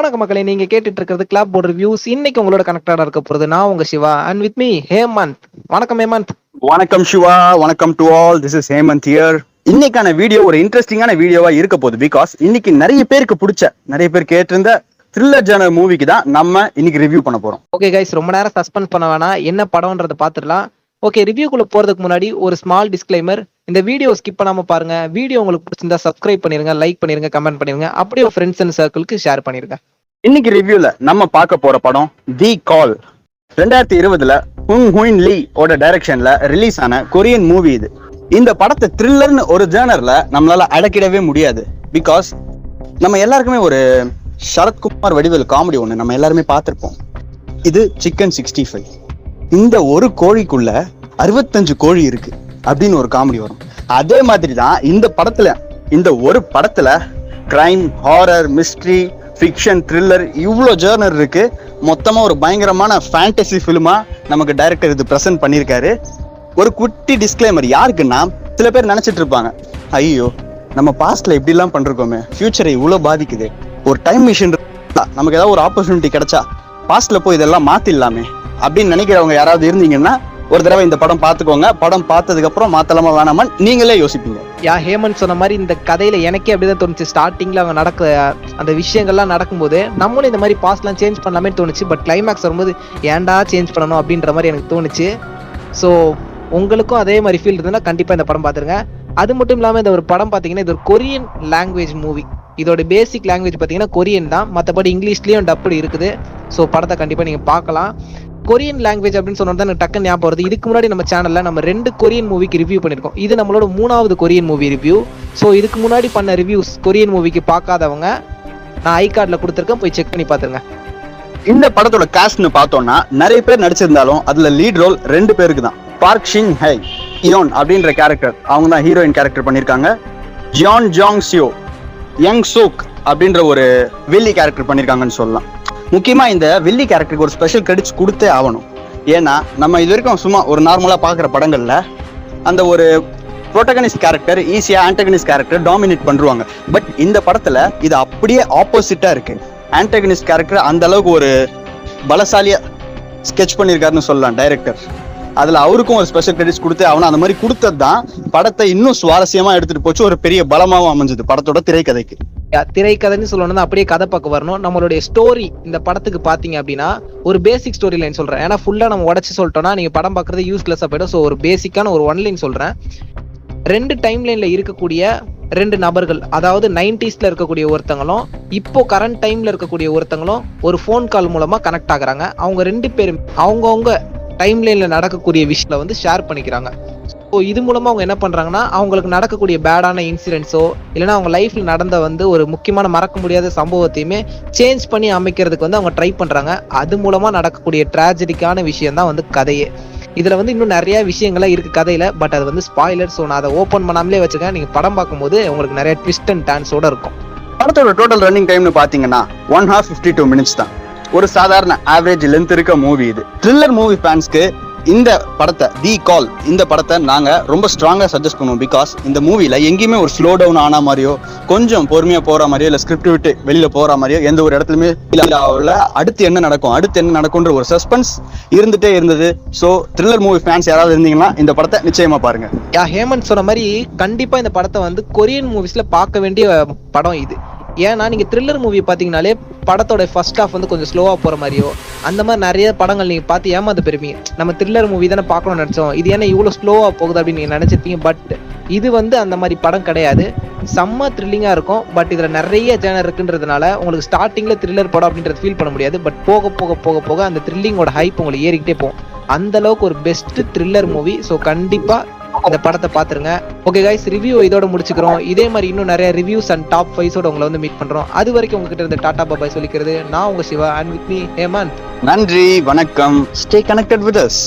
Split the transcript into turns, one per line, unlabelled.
வணக்கம் மக்களே நீங்க கேட்டுட்டு இருக்கிறது கிளப் போர்ட் ரிவ்யூஸ் இன்னைக்கு உங்களோட கனெக்டடா இருக்க போறது நான் உங்க Siva. And with me Hemanth. வணக்கம் ஹேமந்த்.
வணக்கம் சிவா. வணக்கம் to all this is Hemanth here இன்னைக்கான வீடியோ ஒரு இன்ட்ரெஸ்டிங்கான வீடியோவா இருக்க போகுது பிகாஸ் இன்னைக்கு நிறைய பேருக்கு பிடிச்ச நிறைய பேர் கேட்டிருந்த த்ரில்லர் ஜானர் மூவிக்கு தான் நம்ம இன்னைக்கு ரிவ்யூ பண்ண போறோம்.
ஓகே கைஸ் ரொம்ப நேரம் சஸ்பெண்ட் பண்ண வேணாம். என்ன படம்ன்றத பாத்துடலாம் ஓகே ரிவ்யூக்குள்ள போறதுக்கு முன்னாடி ஒரு ஸ்மால் டிஸ்க்ளைமர் இந்த வீடியோ ஸ்கிப் பண்ணாம பாருங்க. வீடியோ உங்களுக்கு பிடிச்சிருந்தா சப்ஸ்கிரைப் பண்ணிருங்க லைக் பண்ணிருங்க கமெண்ட் பண்ணிருங்க. அப்படியே ஃப்ரெண்ட்ஸ் அண்ட் சர்க்கிளுக்கு ஷேர் பண்ணிருங்க.
இன்னைக்கு ரிவ்யூல நம்ம பார்க்க போற படம் தி கால் ரெண்டாயிரத்தி இருபதுல ஹுங் ஹுயின் லீ ஓட டைரக்ஷன்ல ரிலீஸ் ஆன கொரியன் மூவி இது. இந்த படத்தை த்ரில்லர்னு ஒரு ஜேனர்ல நம்மளால அடக்கிடவே முடியாது. பிகாஸ் நம்ம எல்லாருக்குமே ஒரு சரத்குமார் வடிவேல் காமெடி ஒன்று நம்ம எல்லாருமே பார்த்துருப்போம். இது சிக்கன் சிக்ஸ்டி ஃபைவ் இந்த ஒரு கோழிக்குள்ள அறுபத்தஞ்சு கோழி இருக்கு அப்படின்னு ஒரு காமெடி வரும். அதே மாதிரி தான் இந்த படத்துல இந்த ஒரு படத்துல crime horror mystery fiction thriller இவ்வளோ ஜேர்னர் இருக்கு. மொத்தமாக ஒரு பயங்கரமான ஃபேண்டசி ஃபிலிமா நமக்கு டைரக்டர் இது ப்ரெசென்ட் பண்ணியிருக்காரு. ஒரு குட்டி டிஸ்க்ளைமர் யாருக்குன்னா சில பேர் நினச்சிட்டு இருப்பாங்க ஐயோ நம்ம பாஸ்ட்ல இப்படிலாம் பண்ணிருக்கோமே ஃபியூச்சரை இவ்வளோ பாதிக்குது. ஒரு டைம் மிஷின் நமக்கு ஏதாவது ஒரு ஆப்பர்ச்சுனிட்டி கிடைச்சா பாஸ்ட்ல போய் இதெல்லாம் மாத்திடலாமே அப்படின்னு நினைக்கிறவங்க யாராவது இருந்தீங்கன்னா ஒரு தடவை இந்த படம் பார்த்துக்கோங்க. படம் பார்த்ததுக்கு அப்புறம் மாத்தலாமா வேணாமா நீங்களே யோசிப்பீங்க.
யா ஹேமந்த் சொன்ன மாதிரி இந்த கதையில எனக்கே அப்படிதான் தோணுச்சு. ஸ்டார்டிங்ல அவங்க நடக்க அந்த விஷயங்கள்லாம் நடக்கும்போது நம்மளும் இந்த மாதிரி பாஸ்ட்லாம் சேஞ்ச் பண்ணலாமே தோணுச்சு. பட் கிளைமேக்ஸ் வரும்போது ஏன்டா சேஞ்ச் பண்ணணும் அப்படின்ற மாதிரி எனக்கு தோணுச்சு. ஸோ உங்களுக்கும் அதே மாதிரி ஃபீல் இருந்ததுன்னா கண்டிப்பா இந்த படம் பார்த்துருங்க. அது மட்டும் இல்லாமல் இந்த ஒரு படம் பார்த்தீங்கன்னா இது ஒரு கொரியன் லாங்குவேஜ் மூவி இதோட பேசிக் லாங்குவேஜ் பார்த்தீங்கன்னா கொரியன் தான். மற்றபடி இங்கிலீஷ்லேயும் டப்புடு இருக்குது. ஸோ படத்தை கண்டிப்பாக நீங்கள் பார்க்கலாம். கொரியன் லாங்குவேஜ் அப்படின்னு சொன்னா எனக்கு டக்குன்னு ஞாபகம் வருது. இதுக்கு முன்னாடி நம்ம சேனலில் நம்ம ரெண்டு கொரியன் மூவிக்கு ரிவ்யூ பண்ணியிருக்கோம். இது நம்மளோட மூணாவது கொரியன் மூவி ரிவ்யூ ஸோ இதுக்கு முன்னாடி பண்ண ரிவ்யூஸ் கொரியன் மூவிக்கு பார்க்காதவங்க நான் ஐ கார்டில் கொடுத்துருக்கேன் போய் செக் பண்ணி பார்த்துருங்க.
இந்த படத்தோட காஸ்ட்னு பார்த்தோம்னா நிறைய பேர் நடிச்சிருந்தாலும் அதில் லீட் ரோல் ரெண்டு பேருக்கு தான். பார்க் ஷிங் ஹை இயோன் அப்படின்ற கேரக்டர் அவங்க தான் ஹீரோயின் கேரக்டர் பண்ணியிருக்காங்க. Jian Jang Seo Young Sok அப்படின்ற ஒரு வில்லி கேரக்டர் பண்ணியிருக்காங்கன்னு சொல்லலாம். முக்கியமாக இந்த வில்லி கேரக்டருக்கு ஒரு ஸ்பெஷல் கிரெடிட்ஸ் கொடுத்தே ஆகணும். ஏன்னா நம்ம இது வரைக்கும் சும்மா ஒரு நார்மலாக பார்க்குற படங்களில் அந்த ஒரு புரோட்டகனிஸ்ட் கேரக்டர் ஈஸியாக ஆண்டகனிஸ்ட் கேரக்டர் டாமினேட் பண்ணுவாங்க பட் இந்த படத்தில் இது அப்படியே ஆப்போசிட்டாக இருக்கு. ஆண்டகனிஸ்ட் கேரக்டர் அந்த அளவுக்கு ஒரு பலசாலியாக ஸ்கெட்ச் பண்ணியிருக்காருன்னு சொல்லலாம் டைரக்டர் அதுல அவருக்கும் ஒரு ஸ்பெஷல் கிரெடிட்ஸ் கொடுத்து அவனை அந்த மாதிரி கொடுத்தது தான் படத்தை இன்னும் சுவாரஸ்யமா எடுத்துட்டு போச்சு. ஒரு பெரிய பலமாவும் அமைஞ்சது படத்தோட திரைக்கதைக்கு.
யா, திரைக்கதைன்னு சொல்லணும்னா அப்படியே கதை பார்க்க வரணும். நம்மளுடைய ஸ்டோரி இந்த படத்துக்கு பாத்தீங்க அப்படின்னா ஒரு பேசிக் ஸ்டோரி லைன் சொல்றேன். ஏன்னா ஃபுல்லா நம்ம உடச்சு சொல்லிட்டோம்னா நீங்க படம் பார்க்குறது யூஸ்லெஸ்ஸா போயிடும். ஸோ ஒரு பேசிக்கான ஒரு ஒன் லைன் சொல்றேன். ரெண்டு டைம் லைன்ல இருக்கக்கூடிய ரெண்டு நபர்கள் அதாவது நைன்டிஸ்ல இருக்கக்கூடிய ஒருத்தங்களும் இப்போ கரண்ட் டைம்ல இருக்கக்கூடிய ஒருத்தங்களும் ஒரு ஃபோன் கால் மூலமா கனெக்ட் ஆகுறாங்க. அவங்க ரெண்டு பேரும் அவங்கவுங்க டைம் லைன்ல நடக்கக்கூடிய விஷயங்களை வந்து ஷேர் பண்ணிக்கிறாங்க. ஸோ இது மூலமா அவங்க என்ன பண்றாங்கன்னா அவங்களுக்கு நடக்கக்கூடிய பேடான இன்சிடென்ட்ஸோ இல்லைன்னா அவங்க லைஃப்ல நடந்த வந்து ஒரு முக்கியமான மறக்க முடியாத சம்பவத்தையுமே சேஞ்ச் பண்ணி அமைக்கிறதுக்கு வந்து அவங்க ட்ரை பண்றாங்க. அது மூலமா நடக்கக்கூடிய ட்ராஜடிக்கான விஷயம் தான் வந்து கதையே. இதுல வந்து இன்னும் நிறைய விஷயங்கள்லாம் இருக்கு கதையில பட் அது வந்து ஸ்பாய்லர் ஸோ நான் அதை ஓப்பன் பண்ணாமலே வச்சுக்கேன் நீங்க படம் பார்க்கும்போது உங்களுக்கு நிறைய ட்விஸ்ட் அண்ட் டான்ஸோட இருக்கும்.
படத்தோட டோட்டல் ரன்னிங் டைம்னு பாத்தீங்கன்னா one hour fifty two minutes தான். ஒரு சாதாரண ஆவரேஜ் லென்த் இருக்க மூவி இது. த்ரில்லர் மூவி ஃபேன்ஸ்க்கு இந்த படத்தை தி கால் இந்த படத்தை நாங்கள் ரொம்ப ஸ்ட்ராங்காக சஜஸ்ட் பண்ணுவோம் பிகாஸ் இந்த மூவியில் எங்கேயுமே ஒரு ஸ்லோ டவுன் ஆன மாதிரியோ கொஞ்சம் பொறுமையாக போகிற மாதிரியோ இல்லை ஸ்கிரிப்ட் விட்டு வெளியில் போகிற மாதிரியோ எந்த ஒரு இடத்துலையுமே இல்லை அடுத்து என்ன நடக்கும்? அடுத்து என்ன நடக்கும்ன்ற ஒரு சஸ்பென்ஸ் இருந்துகிட்டே இருந்தது. ஸோ த்ரில்லர் மூவி ஃபேன்ஸ் யாராவது இருந்தீங்கன்னா இந்த படத்தை நிச்சயமாக பாருங்கள்
யா ஹேமந்த் சொன்ன மாதிரி கண்டிப்பாக இந்த படத்தை வந்து கொரியன் மூவிஸில் பார்க்க வேண்டிய படம் இது. ஏன்னா நீங்கள் த்ரில்லர் மூவி பார்த்தீங்கனாலே படத்தோட ஃபர்ஸ்ட் ஆஃப் வந்து கொஞ்சம் ஸ்லோவாக போகிற மாதிரியோ அந்த மாதிரி நிறைய படங்கள் நீங்கள் பார்த்து ஏமாந்து பெறுவீங்க நம்ம த்ரில்லர் மூவி தானே பார்க்கணும்னு நினச்சோம். இது ஏன்னா இவ்வளோ ஸ்லோவாக போகுது அப்படின்னு நீங்கள் நினச்சிருப்பீங்க. பட் இது வந்து அந்த மாதிரி படம் கிடையாது. செம்ம த்ரில்லிங்காக இருக்கும். பட் இதில் நிறைய ஜேனர் இருக்குன்றதுனால உங்களுக்கு ஸ்டார்டிங்கில் த்ரில்லர் படம் அப்படின்றது ஃபீல் பண்ண முடியாது. பட் போக போக போக போக அந்த த்ரில்லிங்கோட ஹைப் உங்களுக்கு ஏறிக்கிட்டே போகும். அந்த அளவுக்கு ஒரு பெஸ்ட் த்ரில்லர் மூவி ஸோ கண்டிப்பாக அந்த படத்தை பாத்துருங்க ஓகே கைஸ் ரிவ்யூ இதோட முடிச்சுக்கிறோம். இதே மாதிரி இன்னும் நிறைய ரிவ்யூஸ் அண்ட் டாப் ஃபைவ்ஸோட உங்களை வந்து மீட் பண்றோம். அது வரைக்கும் உங்ககிட்ட இருந்து டாடா பாபாய் சொல்லிக்கிறது நான் உங்க Siva and with me Hemanth.
நன்றி வணக்கம். Stay connected with us